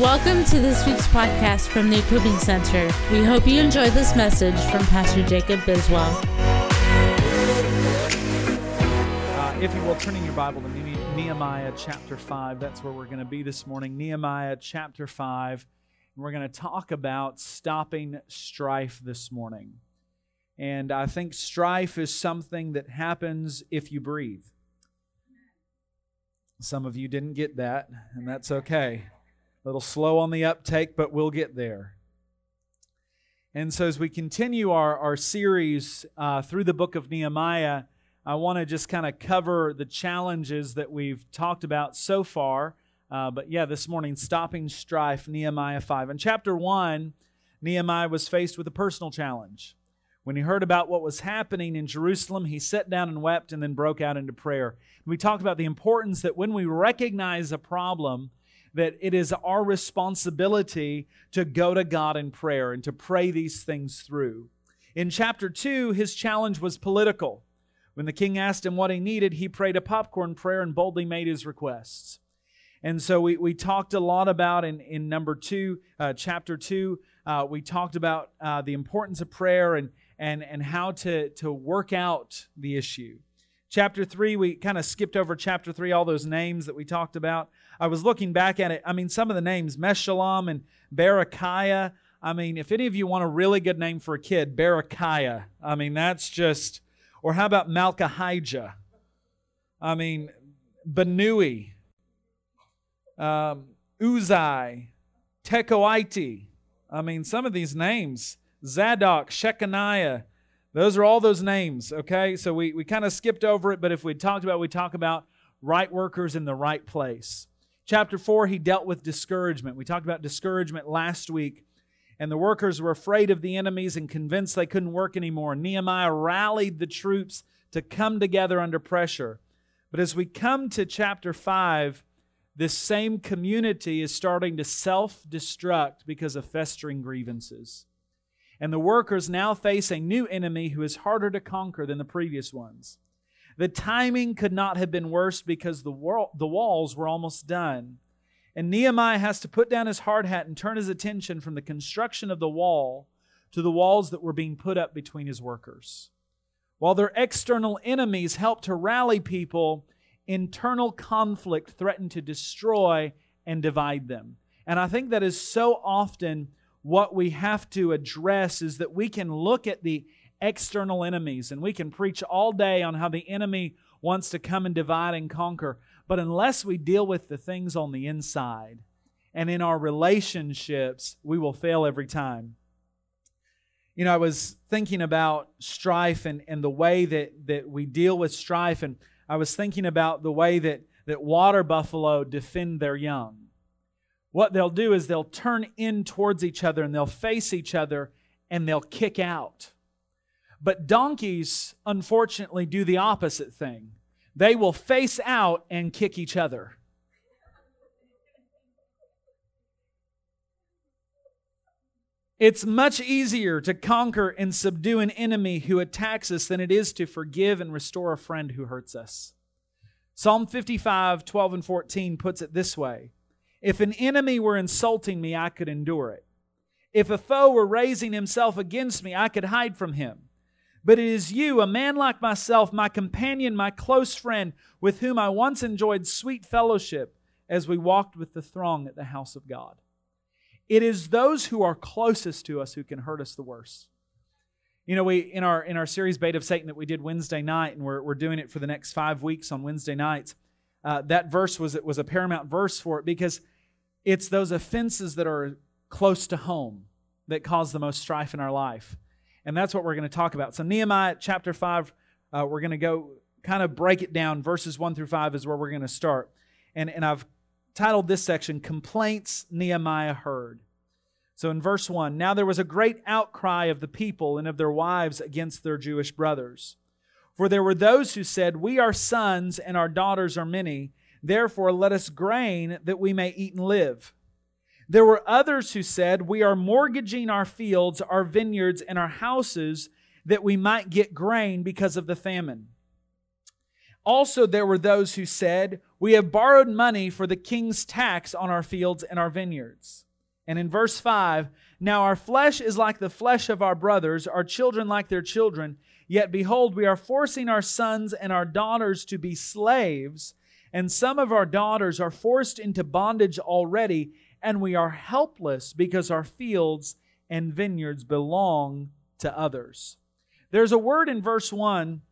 Welcome to this week's podcast from the Equipping Center. We hope you enjoy this message from Pastor Jacob Biswell. Uh, if you will, turn in your Bible to Nehemiah chapter 5. That's where we're going to be this morning. Nehemiah chapter 5. And we're going to talk about stopping strife this morning. And I think strife is something that happens if you breathe. Some of you didn't get that, and that's okay. A little slow on the uptake, but we'll get there. And so, as we continue our, our series uh, through the book of Nehemiah, I want to just kind of cover the challenges that we've talked about so far. Uh, but yeah, this morning, stopping strife, Nehemiah 5. In chapter 1, Nehemiah was faced with a personal challenge. When he heard about what was happening in Jerusalem, he sat down and wept and then broke out into prayer. We talked about the importance that when we recognize a problem, that it is our responsibility to go to God in prayer and to pray these things through. In chapter 2, his challenge was political. When the king asked him what he needed, he prayed a popcorn prayer and boldly made his requests. And so we, we talked a lot about in, in number two, uh, chapter two, uh, we talked about uh, the importance of prayer and, and, and how to, to work out the issue. Chapter three, we kind of skipped over chapter three, all those names that we talked about. I was looking back at it. I mean, some of the names, Meshullam and Berechiah. I mean, if any of you want a really good name for a kid, Berechiah. I mean, that's just, or how about Malchijah? I mean, Binnui, um, Uzai, Tekoite. I mean, some of these names, Zadok, Shechaniah, those are all those names, okay? So we, we kind of skipped over it, but if we talked about, we talk about right workers in the right place. Chapter 4, he dealt with discouragement. We talked about discouragement last week. And the workers were afraid of the enemies and convinced they couldn't work anymore. Nehemiah rallied the troops to come together under pressure. But as we come to chapter 5, this same community is starting to self destruct because of festering grievances. And the workers now face a new enemy who is harder to conquer than the previous ones. The timing could not have been worse because the, wall, the walls were almost done. And Nehemiah has to put down his hard hat and turn his attention from the construction of the wall to the walls that were being put up between his workers. While their external enemies helped to rally people, internal conflict threatened to destroy and divide them. And I think that is so often what we have to address is that we can look at the external enemies. And we can preach all day on how the enemy wants to come and divide and conquer. But unless we deal with the things on the inside and in our relationships, we will fail every time. You know, I was thinking about strife and, and the way that, that we deal with strife, and I was thinking about the way that, that water buffalo defend their young. What they'll do is they'll turn in towards each other and they'll face each other and they'll kick out. But donkeys, unfortunately, do the opposite thing. They will face out and kick each other. It's much easier to conquer and subdue an enemy who attacks us than it is to forgive and restore a friend who hurts us. Psalm 55, 12 and 14 puts it this way If an enemy were insulting me, I could endure it. If a foe were raising himself against me, I could hide from him. But it is you, a man like myself, my companion, my close friend, with whom I once enjoyed sweet fellowship as we walked with the throng at the house of God. It is those who are closest to us who can hurt us the worst. You know, we in our in our series Bait of Satan that we did Wednesday night, and we're, we're doing it for the next five weeks on Wednesday nights. Uh, that verse was was a paramount verse for it because it's those offenses that are close to home that cause the most strife in our life. And that's what we're going to talk about. So, Nehemiah chapter 5, uh, we're going to go kind of break it down. Verses 1 through 5 is where we're going to start. And, and I've titled this section, Complaints Nehemiah Heard. So, in verse 1, now there was a great outcry of the people and of their wives against their Jewish brothers. For there were those who said, We are sons and our daughters are many. Therefore, let us grain that we may eat and live. There were others who said, We are mortgaging our fields, our vineyards, and our houses that we might get grain because of the famine. Also, there were those who said, We have borrowed money for the king's tax on our fields and our vineyards. And in verse 5, now our flesh is like the flesh of our brothers, our children like their children. Yet behold, we are forcing our sons and our daughters to be slaves, and some of our daughters are forced into bondage already, and we are helpless because our fields and vineyards belong to others. There's a word in verse 1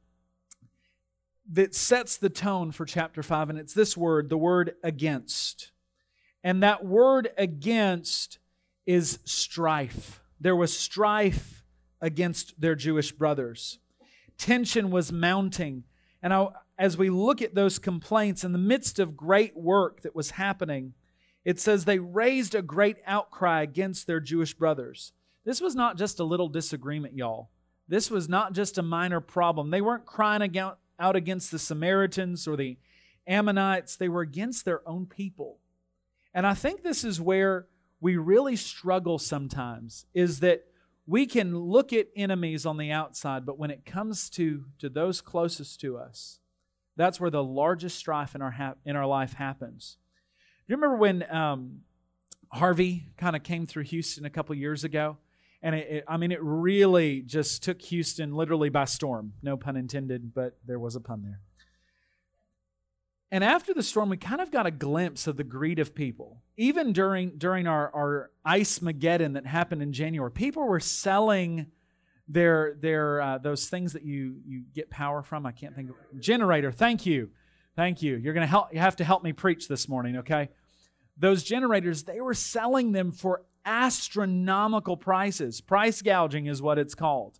that sets the tone for chapter 5, and it's this word, the word against. And that word against is strife. There was strife against their Jewish brothers. Tension was mounting. And I, as we look at those complaints in the midst of great work that was happening, it says they raised a great outcry against their Jewish brothers. This was not just a little disagreement, y'all. This was not just a minor problem. They weren't crying out against the Samaritans or the Ammonites, they were against their own people. And I think this is where we really struggle sometimes is that we can look at enemies on the outside, but when it comes to, to those closest to us, that's where the largest strife in our, ha- in our life happens. You remember when um, Harvey kind of came through Houston a couple years ago? And it, it, I mean, it really just took Houston literally by storm. No pun intended, but there was a pun there. And after the storm, we kind of got a glimpse of the greed of people. Even during, during our, our Ice Mageddon that happened in January, people were selling their, their uh, those things that you, you get power from. I can't think of generator. Thank you. Thank you. You're to help, you have to help me preach this morning, okay? Those generators, they were selling them for astronomical prices. Price gouging is what it's called.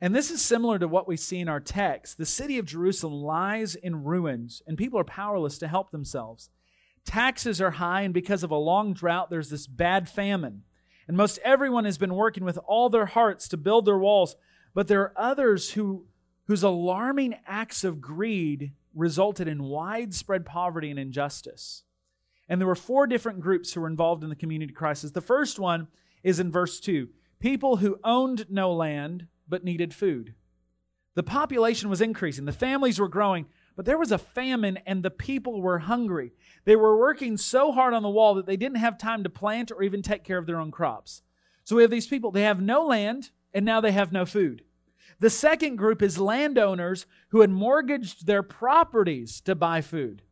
And this is similar to what we see in our text. The city of Jerusalem lies in ruins, and people are powerless to help themselves. Taxes are high, and because of a long drought, there's this bad famine. And most everyone has been working with all their hearts to build their walls, but there are others who, whose alarming acts of greed resulted in widespread poverty and injustice. And there were four different groups who were involved in the community crisis. The first one is in verse 2 people who owned no land but needed food. The population was increasing, the families were growing, but there was a famine and the people were hungry. They were working so hard on the wall that they didn't have time to plant or even take care of their own crops. So we have these people, they have no land and now they have no food. The second group is landowners who had mortgaged their properties to buy food.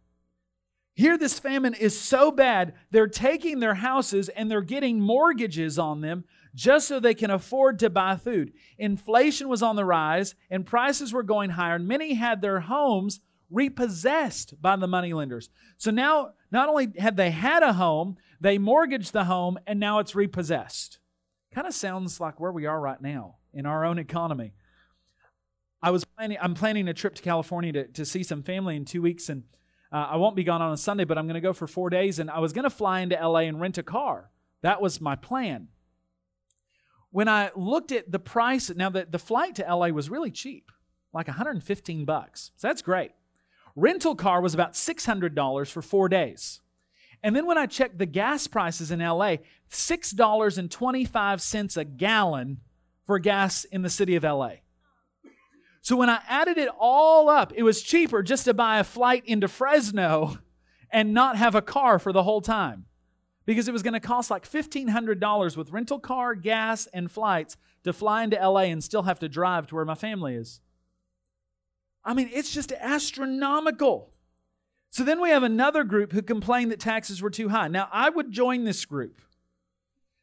Here, this famine is so bad, they're taking their houses and they're getting mortgages on them just so they can afford to buy food. Inflation was on the rise and prices were going higher, and many had their homes repossessed by the moneylenders. So now, not only had they had a home, they mortgaged the home and now it's repossessed. Kind of sounds like where we are right now in our own economy. I was planning, I'm planning a trip to California to, to see some family in two weeks, and uh, I won't be gone on a Sunday, but I'm going to go for four days, and I was going to fly into LA and rent a car. That was my plan when I looked at the price, now the, the flight to LA was really cheap, like 115 bucks. So that's great. Rental car was about $600 for four days. And then when I checked the gas prices in LA, $6.25 a gallon for gas in the city of LA. So when I added it all up, it was cheaper just to buy a flight into Fresno and not have a car for the whole time because it was going to cost like $1,500 with rental car, gas, and flights to fly into LA and still have to drive to where my family is. I mean, it's just astronomical. So then we have another group who complained that taxes were too high. Now, I would join this group.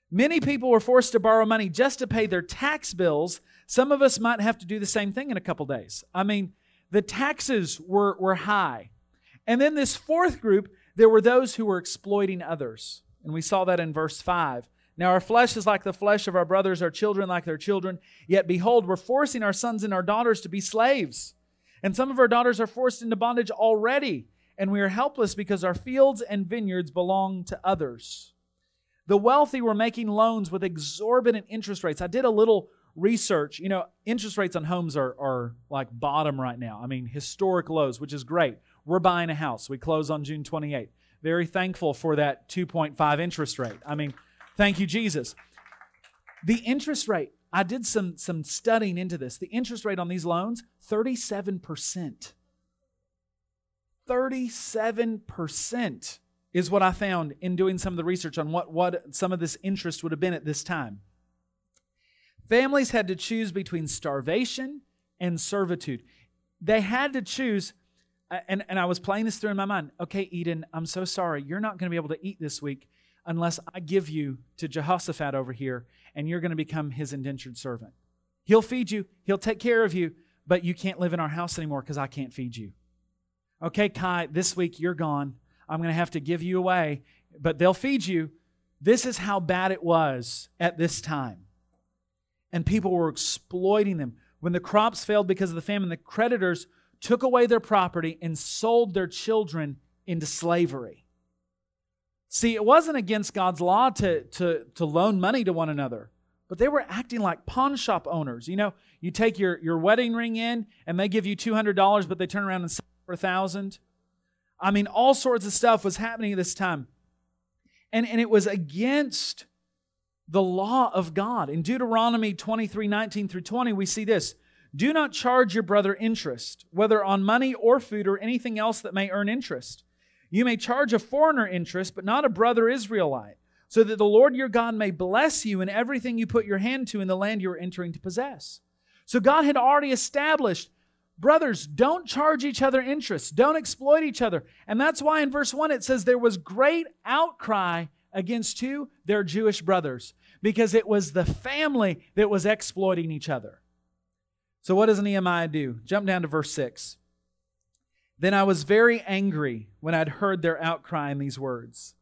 Many people were forced to borrow money just to pay their tax bills. Some of us might have to do the same thing in a couple days. I mean, the taxes were, were high. And then this fourth group, there were those who were exploiting others. And we saw that in verse 5. Now our flesh is like the flesh of our brothers, our children like their children. Yet behold, we're forcing our sons and our daughters to be slaves. And some of our daughters are forced into bondage already. And we are helpless because our fields and vineyards belong to others. The wealthy were making loans with exorbitant interest rates. I did a little research. You know, interest rates on homes are, are like bottom right now. I mean, historic lows, which is great. We're buying a house. We close on June 28th. Very thankful for that 2.5 interest rate. I mean, thank you, Jesus. The interest rate, I did some, some studying into this. The interest rate on these loans, 37%. 37% is what I found in doing some of the research on what, what some of this interest would have been at this time. Families had to choose between starvation and servitude. They had to choose, uh, and, and I was playing this through in my mind. Okay, Eden, I'm so sorry. You're not going to be able to eat this week unless I give you to Jehoshaphat over here, and you're going to become his indentured servant. He'll feed you, he'll take care of you, but you can't live in our house anymore because I can't feed you. Okay, Kai, this week you're gone. I'm going to have to give you away, but they'll feed you. This is how bad it was at this time. And people were exploiting them. When the crops failed because of the famine, the creditors took away their property and sold their children into slavery. See, it wasn't against God's law to, to, to loan money to one another, but they were acting like pawn shop owners. You know, you take your, your wedding ring in and they give you $200, but they turn around and sell it for a thousand. I mean, all sorts of stuff was happening at this time. And, and it was against the law of God. In Deuteronomy 23 19 through 20, we see this Do not charge your brother interest, whether on money or food or anything else that may earn interest. You may charge a foreigner interest, but not a brother Israelite, so that the Lord your God may bless you in everything you put your hand to in the land you are entering to possess. So God had already established brothers, don't charge each other interest, don't exploit each other. And that's why in verse 1 it says there was great outcry against two, Their Jewish brothers, because it was the family that was exploiting each other. So what does Nehemiah do? Jump down to verse 6. Then I was very angry when I'd heard their outcry in these words.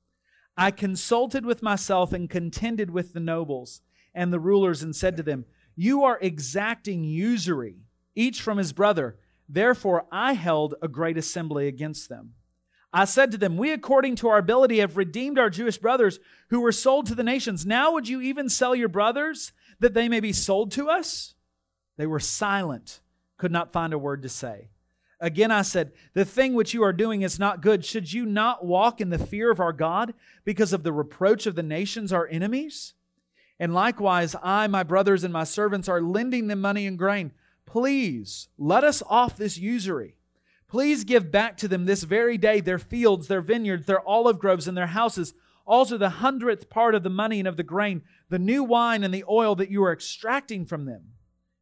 I consulted with myself and contended with the nobles and the rulers and said to them, You are exacting usury, each from his brother. Therefore I held a great assembly against them. I said to them, We, according to our ability, have redeemed our Jewish brothers who were sold to the nations. Now would you even sell your brothers that they may be sold to us? They were silent, could not find a word to say. Again, I said, The thing which you are doing is not good. Should you not walk in the fear of our God because of the reproach of the nations, our enemies? And likewise, I, my brothers, and my servants are lending them money and grain. Please let us off this usury. Please give back to them this very day their fields, their vineyards, their olive groves, and their houses, also the hundredth part of the money and of the grain, the new wine and the oil that you are extracting from them.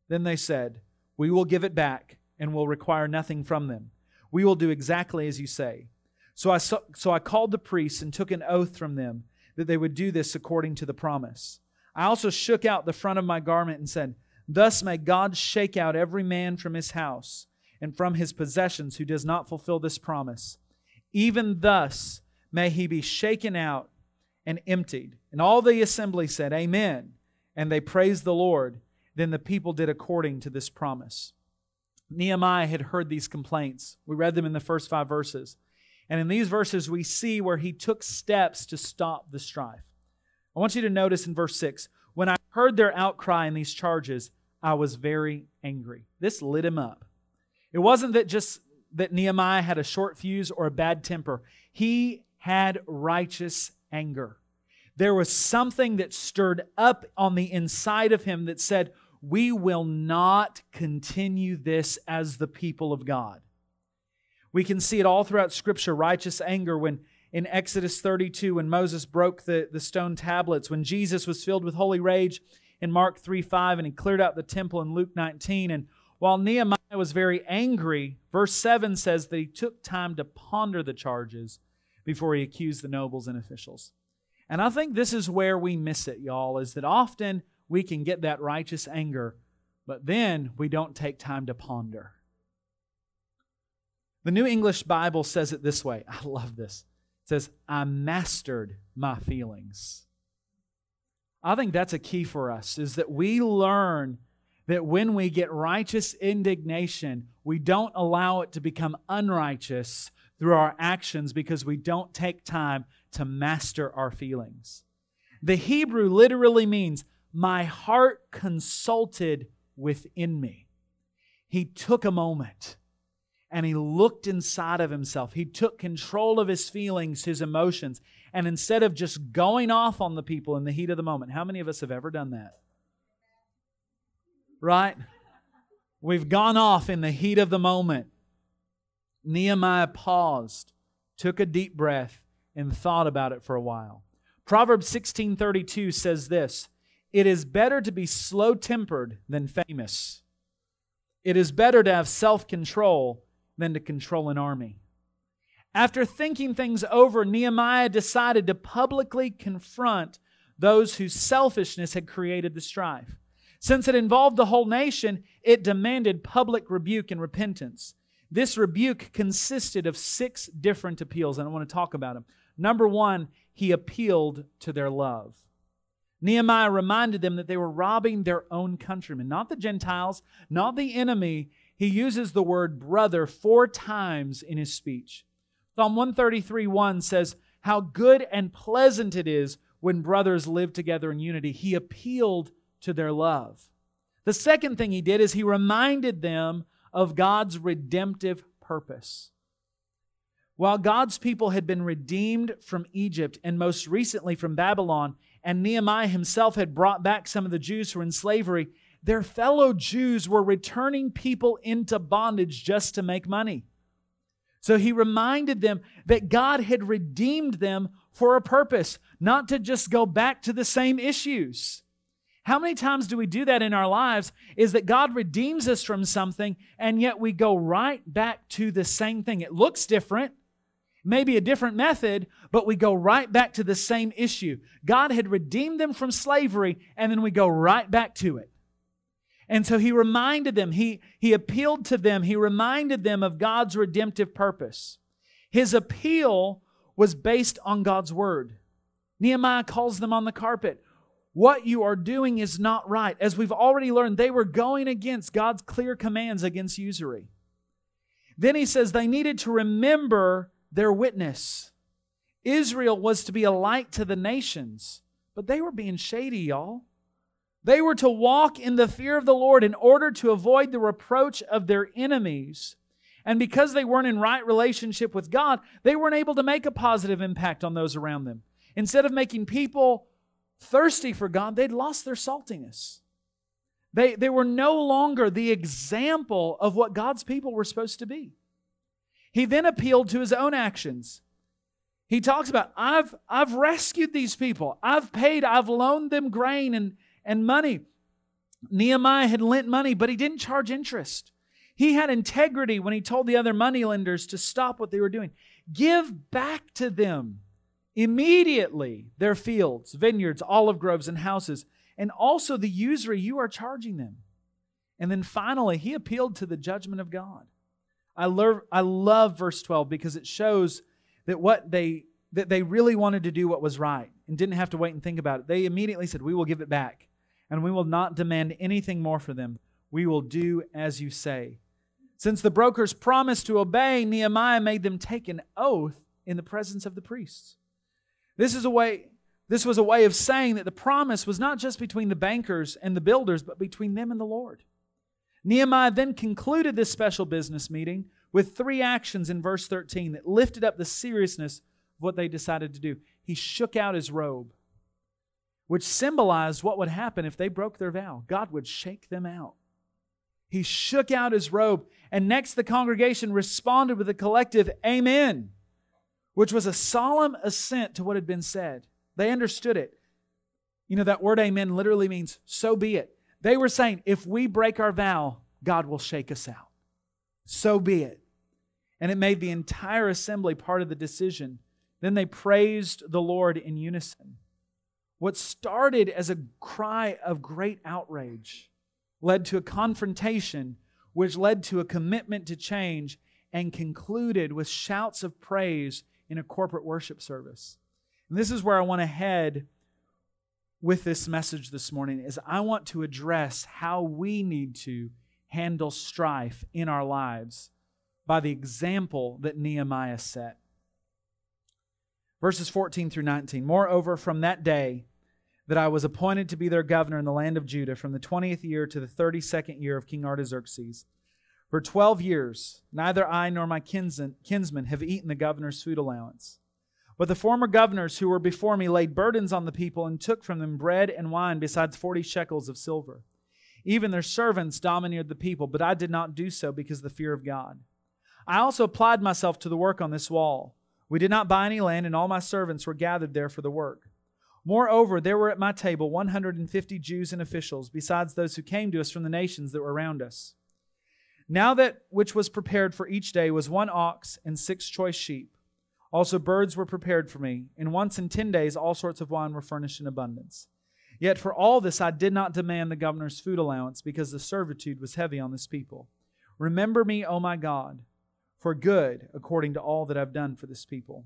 Then they said, We will give it back and will require nothing from them. We will do exactly as you say. So I, so, so I called the priests and took an oath from them that they would do this according to the promise. I also shook out the front of my garment and said, Thus may God shake out every man from his house and from his possessions who does not fulfill this promise. Even thus may he be shaken out and emptied. And all the assembly said, Amen. And they praised the Lord. Then the people did according to this promise. Nehemiah had heard these complaints. We read them in the first five verses. And in these verses, we see where he took steps to stop the strife. I want you to notice in verse 6 when I heard their outcry and these charges, I was very angry. This lit him up. It wasn't that just that Nehemiah had a short fuse or a bad temper, he had righteous anger. There was something that stirred up on the inside of him that said, we will not continue this as the people of God. We can see it all throughout Scripture righteous anger when in Exodus 32, when Moses broke the, the stone tablets, when Jesus was filled with holy rage in Mark 3 5, and he cleared out the temple in Luke 19. And while Nehemiah was very angry, verse 7 says that he took time to ponder the charges before he accused the nobles and officials. And I think this is where we miss it, y'all, is that often we can get that righteous anger, but then we don't take time to ponder. The New English Bible says it this way. I love this. It says, I mastered my feelings. I think that's a key for us is that we learn that when we get righteous indignation, we don't allow it to become unrighteous through our actions because we don't take time to master our feelings. The Hebrew literally means my heart consulted within me. He took a moment and he looked inside of himself. He took control of his feelings, his emotions, and instead of just going off on the people in the heat of the moment, how many of us have ever done that? Right? We've gone off in the heat of the moment. Nehemiah paused, took a deep breath, and thought about it for a while. Proverbs 16:32 says this, "It is better to be slow-tempered than famous. It is better to have self-control than to control an army." After thinking things over, Nehemiah decided to publicly confront those whose selfishness had created the strife. Since it involved the whole nation, it demanded public rebuke and repentance. This rebuke consisted of six different appeals, and I want to talk about them. Number one, he appealed to their love. Nehemiah reminded them that they were robbing their own countrymen, not the Gentiles, not the enemy. He uses the word brother four times in his speech. Psalm 133 1 says, How good and pleasant it is when brothers live together in unity. He appealed to their love. The second thing he did is he reminded them of God's redemptive purpose. While God's people had been redeemed from Egypt and most recently from Babylon, and Nehemiah himself had brought back some of the Jews who were in slavery, their fellow Jews were returning people into bondage just to make money. So he reminded them that God had redeemed them for a purpose, not to just go back to the same issues. How many times do we do that in our lives? Is that God redeems us from something and yet we go right back to the same thing. It looks different, maybe a different method, but we go right back to the same issue. God had redeemed them from slavery and then we go right back to it. And so he reminded them, he, he appealed to them, he reminded them of God's redemptive purpose. His appeal was based on God's word. Nehemiah calls them on the carpet. What you are doing is not right. As we've already learned, they were going against God's clear commands against usury. Then he says they needed to remember their witness. Israel was to be a light to the nations, but they were being shady, y'all. They were to walk in the fear of the Lord in order to avoid the reproach of their enemies. And because they weren't in right relationship with God, they weren't able to make a positive impact on those around them. Instead of making people thirsty for God, they'd lost their saltiness. They, they were no longer the example of what God's people were supposed to be. He then appealed to his own actions. He talks about, I've, I've rescued these people. I've paid, I've loaned them grain and, and money. Nehemiah had lent money, but he didn't charge interest. He had integrity when he told the other moneylenders to stop what they were doing. Give back to them immediately their fields, vineyards, olive groves, and houses, and also the usury you are charging them. And then finally, he appealed to the judgment of God. I love, I love verse 12 because it shows that what they that they really wanted to do what was right and didn't have to wait and think about it. They immediately said, "We will give it back, and we will not demand anything more for them. We will do as you say." Since the brokers promised to obey, Nehemiah made them take an oath in the presence of the priests. This is a way this was a way of saying that the promise was not just between the bankers and the builders, but between them and the Lord. Nehemiah then concluded this special business meeting with three actions in verse 13 that lifted up the seriousness of what they decided to do. He shook out his robe, which symbolized what would happen if they broke their vow. God would shake them out. He shook out his robe, and next the congregation responded with a collective Amen which was a solemn assent to what had been said. They understood it. You know, that word amen literally means so be it. They were saying, if we break our vow, God will shake us out. So be it. And it made the entire assembly part of the decision. Then they praised the Lord in unison. What started as a cry of great outrage led to a confrontation, which led to a commitment to change, and concluded with shouts of praise in a corporate worship service. And this is where I want to head with this message this morning is I want to address how we need to handle strife in our lives by the example that Nehemiah set. Verses 14 through 19. Moreover, from that day that I was appointed to be their governor in the land of Judah, from the 20th year to the 32nd year of King Artaxerxes, for 12 years, neither I nor my kinsmen have eaten the governor's food allowance. But the former governors who were before me laid burdens on the people and took from them bread and wine besides 40 shekels of silver. Even their servants domineered the people, but I did not do so because of the fear of God. I also applied myself to the work on this wall. We did not buy any land, and all my servants were gathered there for the work. Moreover, there were at my table 150 Jews and officials, besides those who came to us from the nations that were around us. Now that which was prepared for each day was one ox and six choice sheep. Also, birds were prepared for me, and once in ten days all sorts of wine were furnished in abundance. Yet for all this I did not demand the governor's food allowance, because the servitude was heavy on this people. Remember me, O my God, for good, according to all that I've done for this people.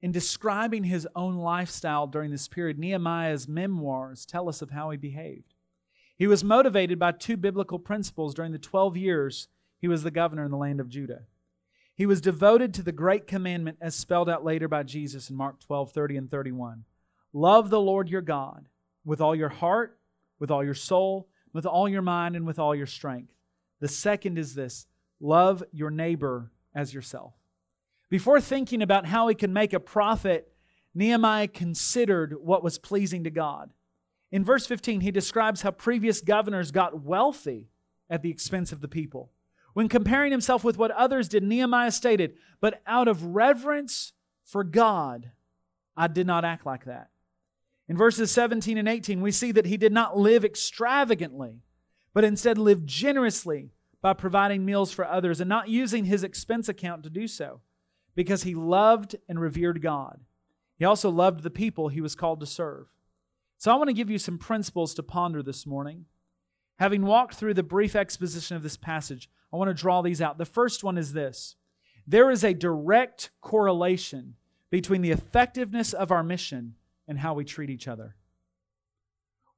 In describing his own lifestyle during this period, Nehemiah's memoirs tell us of how he behaved. He was motivated by two biblical principles during the 12 years he was the governor in the land of Judah. He was devoted to the great commandment as spelled out later by Jesus in Mark 12, 30 and 31. Love the Lord your God with all your heart, with all your soul, with all your mind, and with all your strength. The second is this love your neighbor as yourself. Before thinking about how he could make a profit, Nehemiah considered what was pleasing to God. In verse 15, he describes how previous governors got wealthy at the expense of the people. When comparing himself with what others did, Nehemiah stated, But out of reverence for God, I did not act like that. In verses 17 and 18, we see that he did not live extravagantly, but instead lived generously by providing meals for others and not using his expense account to do so because he loved and revered God. He also loved the people he was called to serve. So I want to give you some principles to ponder this morning. Having walked through the brief exposition of this passage, I want to draw these out. The first one is this there is a direct correlation between the effectiveness of our mission and how we treat each other.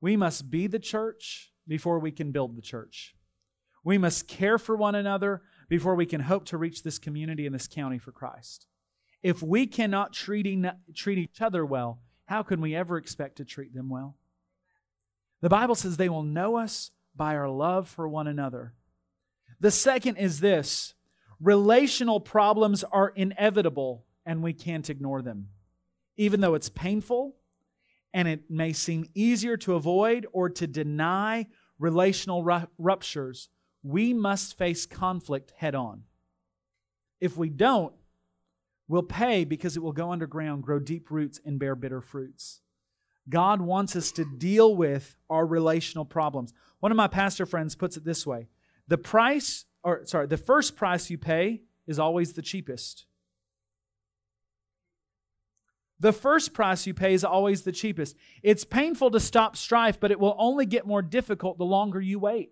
We must be the church before we can build the church. We must care for one another before we can hope to reach this community and this county for Christ. If we cannot treat, treat each other well, how can we ever expect to treat them well? The Bible says they will know us by our love for one another. The second is this relational problems are inevitable and we can't ignore them. Even though it's painful and it may seem easier to avoid or to deny relational ruptures, we must face conflict head on. If we don't, we'll pay because it will go underground, grow deep roots, and bear bitter fruits. God wants us to deal with our relational problems. One of my pastor friends puts it this way the price, or sorry, the first price you pay is always the cheapest. The first price you pay is always the cheapest. It's painful to stop strife, but it will only get more difficult the longer you wait.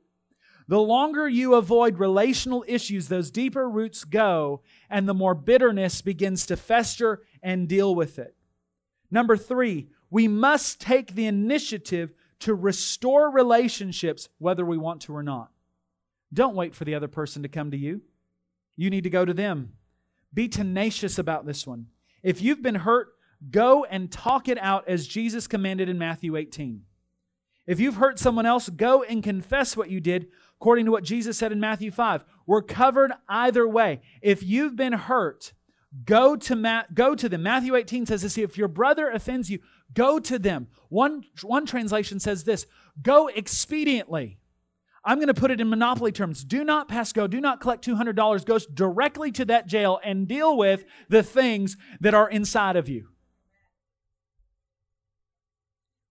The longer you avoid relational issues, those deeper roots go, and the more bitterness begins to fester and deal with it. Number three, we must take the initiative to restore relationships whether we want to or not. Don't wait for the other person to come to you. You need to go to them. Be tenacious about this one. If you've been hurt, go and talk it out as Jesus commanded in Matthew 18. If you've hurt someone else, go and confess what you did according to what Jesus said in Matthew 5. We're covered either way. If you've been hurt, go to Ma- go to them. Matthew 18 says this, if your brother offends you, go to them. One, one translation says this, go expediently. I'm going to put it in monopoly terms. Do not pass go. Do not collect $200. Go directly to that jail and deal with the things that are inside of you.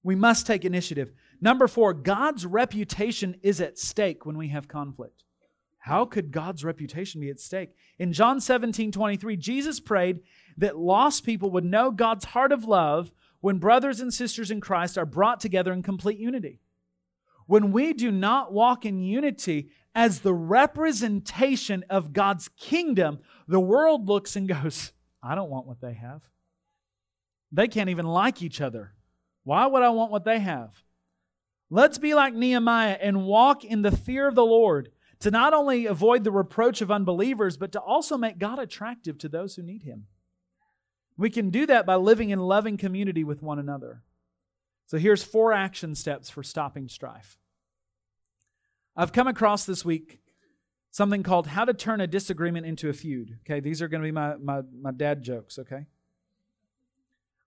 We must take initiative. Number four, God's reputation is at stake when we have conflict. How could God's reputation be at stake? In John 17 23, Jesus prayed that lost people would know God's heart of love when brothers and sisters in Christ are brought together in complete unity. When we do not walk in unity as the representation of God's kingdom, the world looks and goes, I don't want what they have. They can't even like each other. Why would I want what they have? Let's be like Nehemiah and walk in the fear of the Lord to not only avoid the reproach of unbelievers, but to also make God attractive to those who need Him. We can do that by living in loving community with one another. So here's four action steps for stopping strife. I've come across this week something called How to Turn a Disagreement into a Feud. Okay, these are going to be my, my, my dad jokes, okay?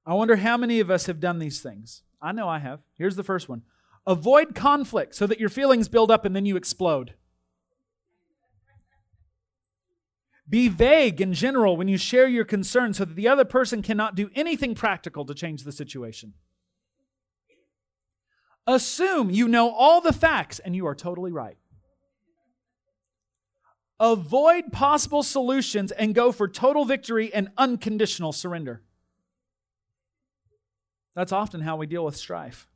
I wonder how many of us have done these things. I know I have. Here's the first one Avoid conflict so that your feelings build up and then you explode. Be vague in general when you share your concerns so that the other person cannot do anything practical to change the situation. Assume you know all the facts and you are totally right. Avoid possible solutions and go for total victory and unconditional surrender. That's often how we deal with strife.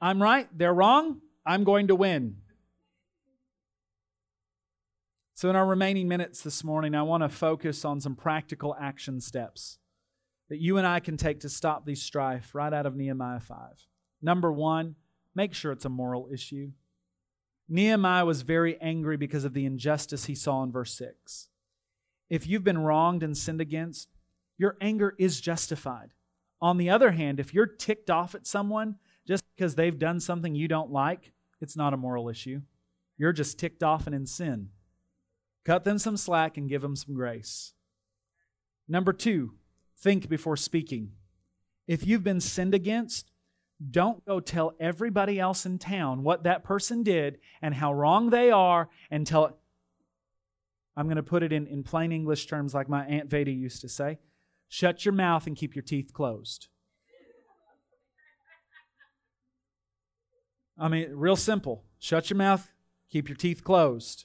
I'm right, they're wrong, I'm going to win. So, in our remaining minutes this morning, I want to focus on some practical action steps that you and I can take to stop these strife right out of Nehemiah 5. Number one, make sure it's a moral issue. Nehemiah was very angry because of the injustice he saw in verse 6. If you've been wronged and sinned against, your anger is justified. On the other hand, if you're ticked off at someone just because they've done something you don't like, it's not a moral issue. You're just ticked off and in sin. Cut them some slack and give them some grace. Number two, think before speaking. If you've been sinned against, don't go tell everybody else in town what that person did and how wrong they are and tell. I'm going to put it in, in plain English terms like my Aunt Veda used to say shut your mouth and keep your teeth closed. I mean, real simple. Shut your mouth, keep your teeth closed.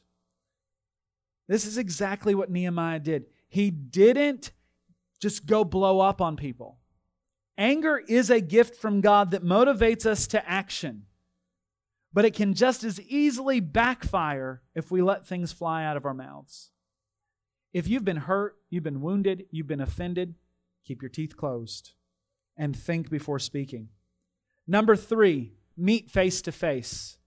This is exactly what Nehemiah did. He didn't just go blow up on people. Anger is a gift from God that motivates us to action, but it can just as easily backfire if we let things fly out of our mouths. If you've been hurt, you've been wounded, you've been offended, keep your teeth closed and think before speaking. Number three, meet face to face.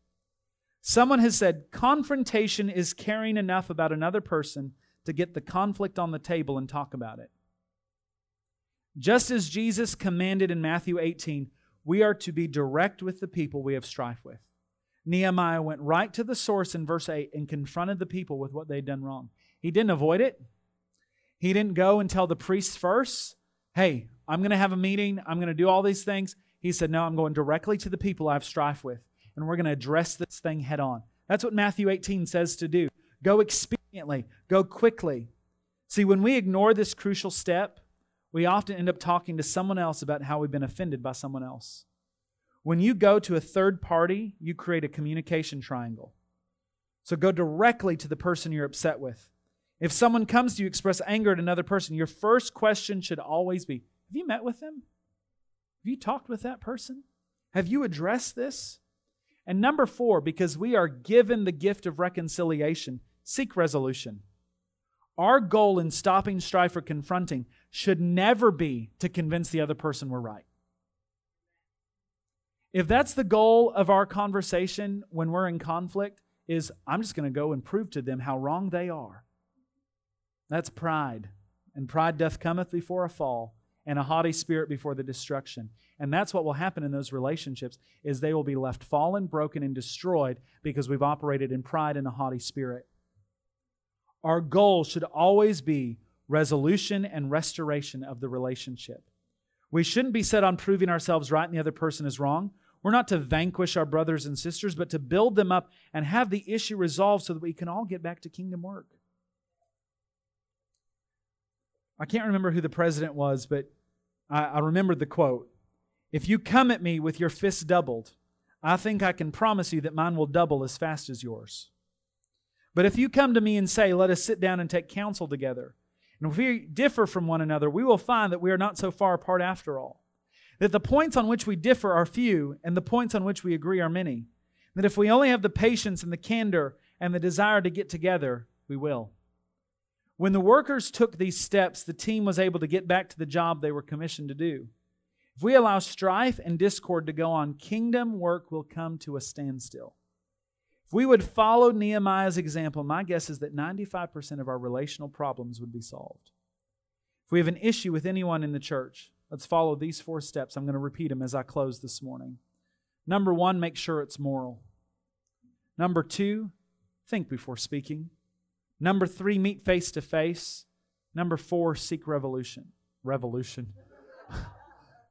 Someone has said confrontation is caring enough about another person to get the conflict on the table and talk about it. Just as Jesus commanded in Matthew 18, we are to be direct with the people we have strife with. Nehemiah went right to the source in verse 8 and confronted the people with what they'd done wrong. He didn't avoid it. He didn't go and tell the priests first, hey, I'm going to have a meeting, I'm going to do all these things. He said, no, I'm going directly to the people I have strife with and we're going to address this thing head on. That's what Matthew 18 says to do. Go expediently, go quickly. See, when we ignore this crucial step, we often end up talking to someone else about how we've been offended by someone else. When you go to a third party, you create a communication triangle. So go directly to the person you're upset with. If someone comes to you express anger at another person, your first question should always be Have you met with them? Have you talked with that person? Have you addressed this? And number four, because we are given the gift of reconciliation, seek resolution. Our goal in stopping strife or confronting should never be to convince the other person we're right. If that's the goal of our conversation when we're in conflict, is I'm just going to go and prove to them how wrong they are. That's pride. And pride doth cometh before a fall, and a haughty spirit before the destruction. And that's what will happen in those relationships is they will be left fallen, broken and destroyed because we've operated in pride and a haughty spirit. Our goal should always be resolution and restoration of the relationship. We shouldn't be set on proving ourselves right and the other person is wrong. We're not to vanquish our brothers and sisters, but to build them up and have the issue resolved so that we can all get back to kingdom work. I can't remember who the president was, but I, I remember the quote if you come at me with your fists doubled, I think I can promise you that mine will double as fast as yours. But if you come to me and say, Let us sit down and take counsel together, and if we differ from one another, we will find that we are not so far apart after all. That the points on which we differ are few, and the points on which we agree are many. That if we only have the patience and the candor and the desire to get together, we will. When the workers took these steps, the team was able to get back to the job they were commissioned to do. If we allow strife and discord to go on, kingdom work will come to a standstill. If we would follow Nehemiah's example, my guess is that 95% of our relational problems would be solved. If we have an issue with anyone in the church, let's follow these four steps. I'm going to repeat them as I close this morning. Number one, make sure it's moral. Number two, think before speaking. Number three, meet face to face. Number four, seek revolution. Revolution.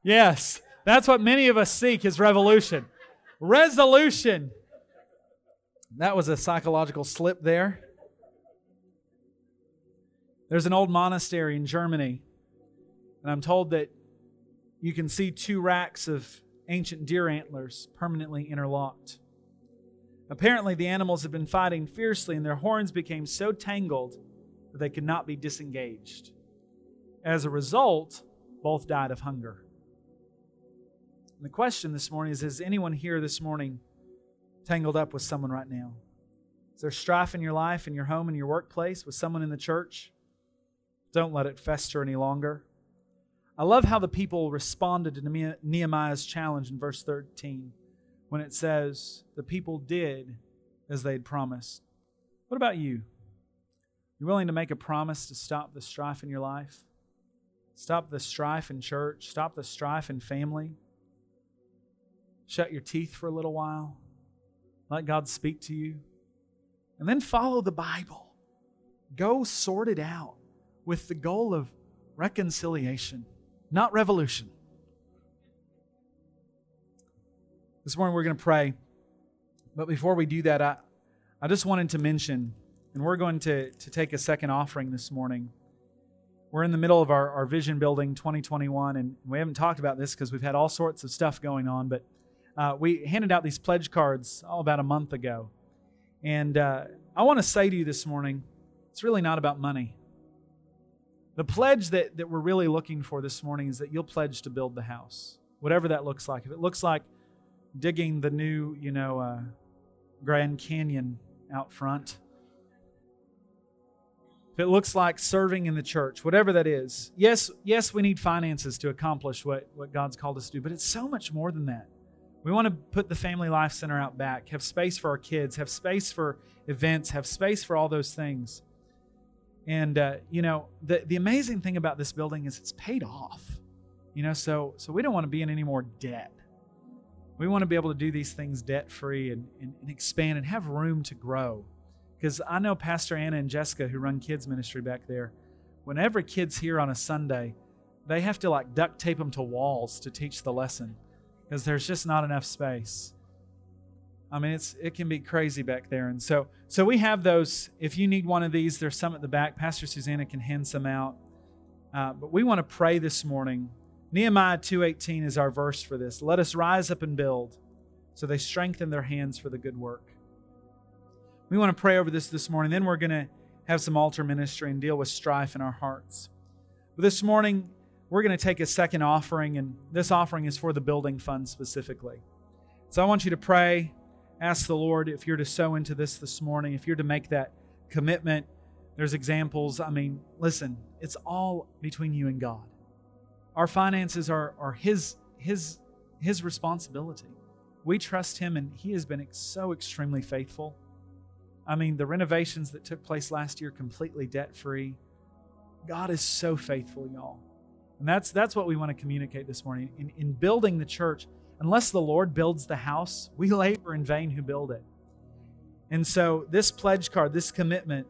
Yes, that's what many of us seek is revolution. Resolution. That was a psychological slip there. There's an old monastery in Germany, and I'm told that you can see two racks of ancient deer antlers permanently interlocked. Apparently, the animals had been fighting fiercely, and their horns became so tangled that they could not be disengaged. As a result, both died of hunger. And the question this morning is Is anyone here this morning tangled up with someone right now? Is there strife in your life, in your home, in your workplace, with someone in the church? Don't let it fester any longer. I love how the people responded to Nehemiah's challenge in verse 13 when it says, The people did as they'd promised. What about you? You willing to make a promise to stop the strife in your life? Stop the strife in church? Stop the strife in family? Shut your teeth for a little while? Let God speak to you? And then follow the Bible. Go sort it out with the goal of reconciliation not revolution. This morning we're going to pray. But before we do that, I, I just wanted to mention, and we're going to, to take a second offering this morning. We're in the middle of our, our Vision Building 2021, and we haven't talked about this because we've had all sorts of stuff going on, but uh, we handed out these pledge cards all about a month ago. And uh, I want to say to you this morning, it's really not about money. The pledge that, that we're really looking for this morning is that you'll pledge to build the house, whatever that looks like. If it looks like digging the new, you know, uh, Grand Canyon out front, if it looks like serving in the church, whatever that is, yes, yes, we need finances to accomplish what, what God's called us to do, but it's so much more than that. We want to put the Family Life Center out back, have space for our kids, have space for events, have space for all those things. And uh, you know, the the amazing thing about this building is it's paid off. You know, so so we don't want to be in any more debt. We want to be able to do these things debt free and, and, and expand and have room to grow. Because I know Pastor Anna and Jessica, who run kids ministry back there, whenever kids here on a Sunday, they have to like duct tape them to walls to teach the lesson because there's just not enough space. I mean, it's it can be crazy back there, and so so we have those. If you need one of these, there's some at the back. Pastor Susanna can hand some out. Uh, but we want to pray this morning. Nehemiah 2:18 is our verse for this. Let us rise up and build, so they strengthen their hands for the good work. We want to pray over this this morning. Then we're going to have some altar ministry and deal with strife in our hearts. But this morning, we're going to take a second offering, and this offering is for the building fund specifically. So I want you to pray ask the Lord if you're to sow into this this morning, if you're to make that commitment. There's examples. I mean, listen, it's all between you and God. Our finances are, are his, his, his responsibility. We trust Him, and He has been so extremely faithful. I mean, the renovations that took place last year, completely debt free. God is so faithful, y'all. And that's, that's what we want to communicate this morning. In, in building the church, unless the Lord builds the house, we labor in vain who build it. And so, this pledge card, this commitment,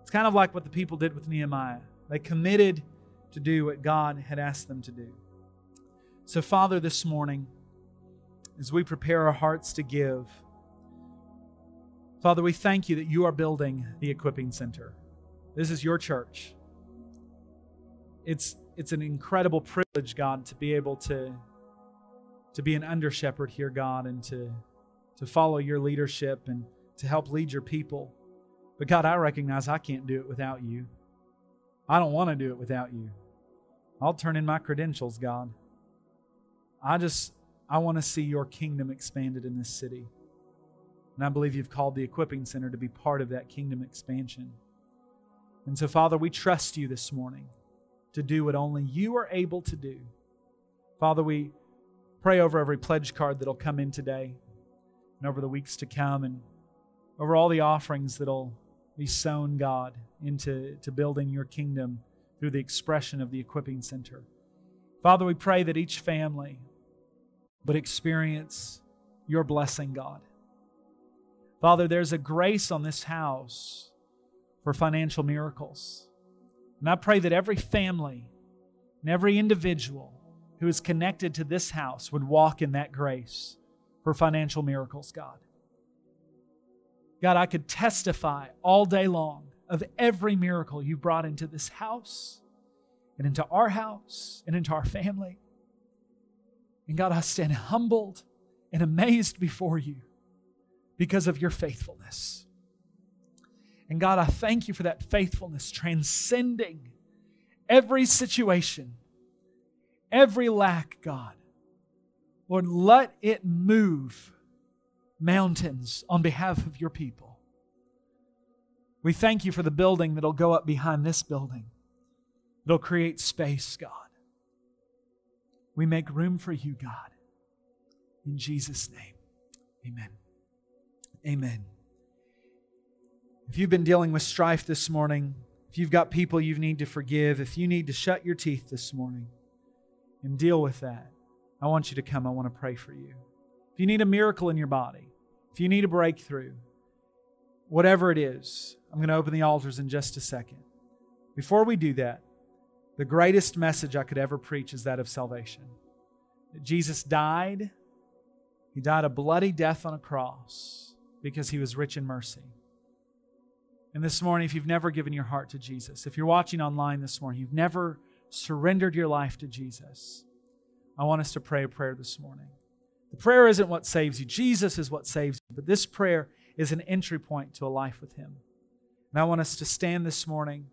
it's kind of like what the people did with Nehemiah. They committed to do what God had asked them to do. So, Father, this morning, as we prepare our hearts to give, Father, we thank you that you are building the equipping center. This is your church. It's, it's an incredible privilege, God, to be able to to be an under shepherd here, God, and to, to follow your leadership and to help lead your people. But God, I recognize I can't do it without you. I don't want to do it without you. I'll turn in my credentials, God. I just, I want to see your kingdom expanded in this city. And I believe you've called the Equipping Center to be part of that kingdom expansion. And so, Father, we trust you this morning to do what only you are able to do. Father, we Pray over every pledge card that'll come in today and over the weeks to come and over all the offerings that'll be sown, God, into to building your kingdom through the expression of the equipping center. Father, we pray that each family would experience your blessing, God. Father, there's a grace on this house for financial miracles. And I pray that every family and every individual who is connected to this house would walk in that grace for financial miracles, God. God, I could testify all day long of every miracle you brought into this house and into our house and into our family. And God, I stand humbled and amazed before you because of your faithfulness. And God, I thank you for that faithfulness transcending every situation, every lack, God. Lord, let it move mountains on behalf of your people. We thank you for the building that'll go up behind this building. It'll create space, God. We make room for you, God. In Jesus' name, amen. Amen. If you've been dealing with strife this morning, if you've got people you need to forgive, if you need to shut your teeth this morning and deal with that, I want you to come. I want to pray for you. If you need a miracle in your body, if you need a breakthrough, whatever it is, I'm going to open the altars in just a second. Before we do that, the greatest message I could ever preach is that of salvation. That Jesus died, He died a bloody death on a cross because He was rich in mercy. And this morning, if you've never given your heart to Jesus, if you're watching online this morning, you've never surrendered your life to Jesus, I want us to pray a prayer this morning. The prayer isn't what saves you, Jesus is what saves you. But this prayer is an entry point to a life with Him. And I want us to stand this morning.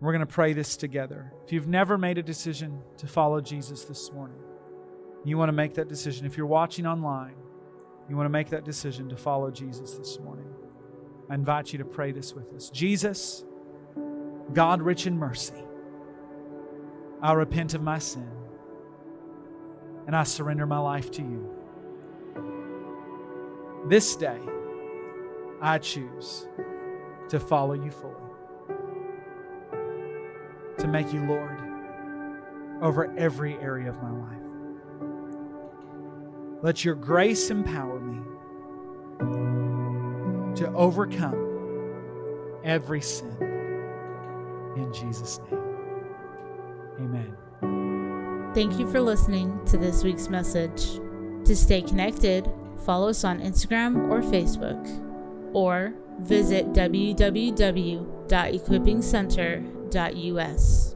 We're going to pray this together. If you've never made a decision to follow Jesus this morning, you want to make that decision. If you're watching online, you want to make that decision to follow Jesus this morning. I invite you to pray this with us. Jesus, God rich in mercy, I repent of my sin and I surrender my life to you. This day, I choose to follow you fully, to make you Lord over every area of my life. Let your grace empower me to overcome every sin. In Jesus' name, amen. Thank you for listening to this week's message. To stay connected, follow us on Instagram or Facebook, or visit www.equippingcenter.us.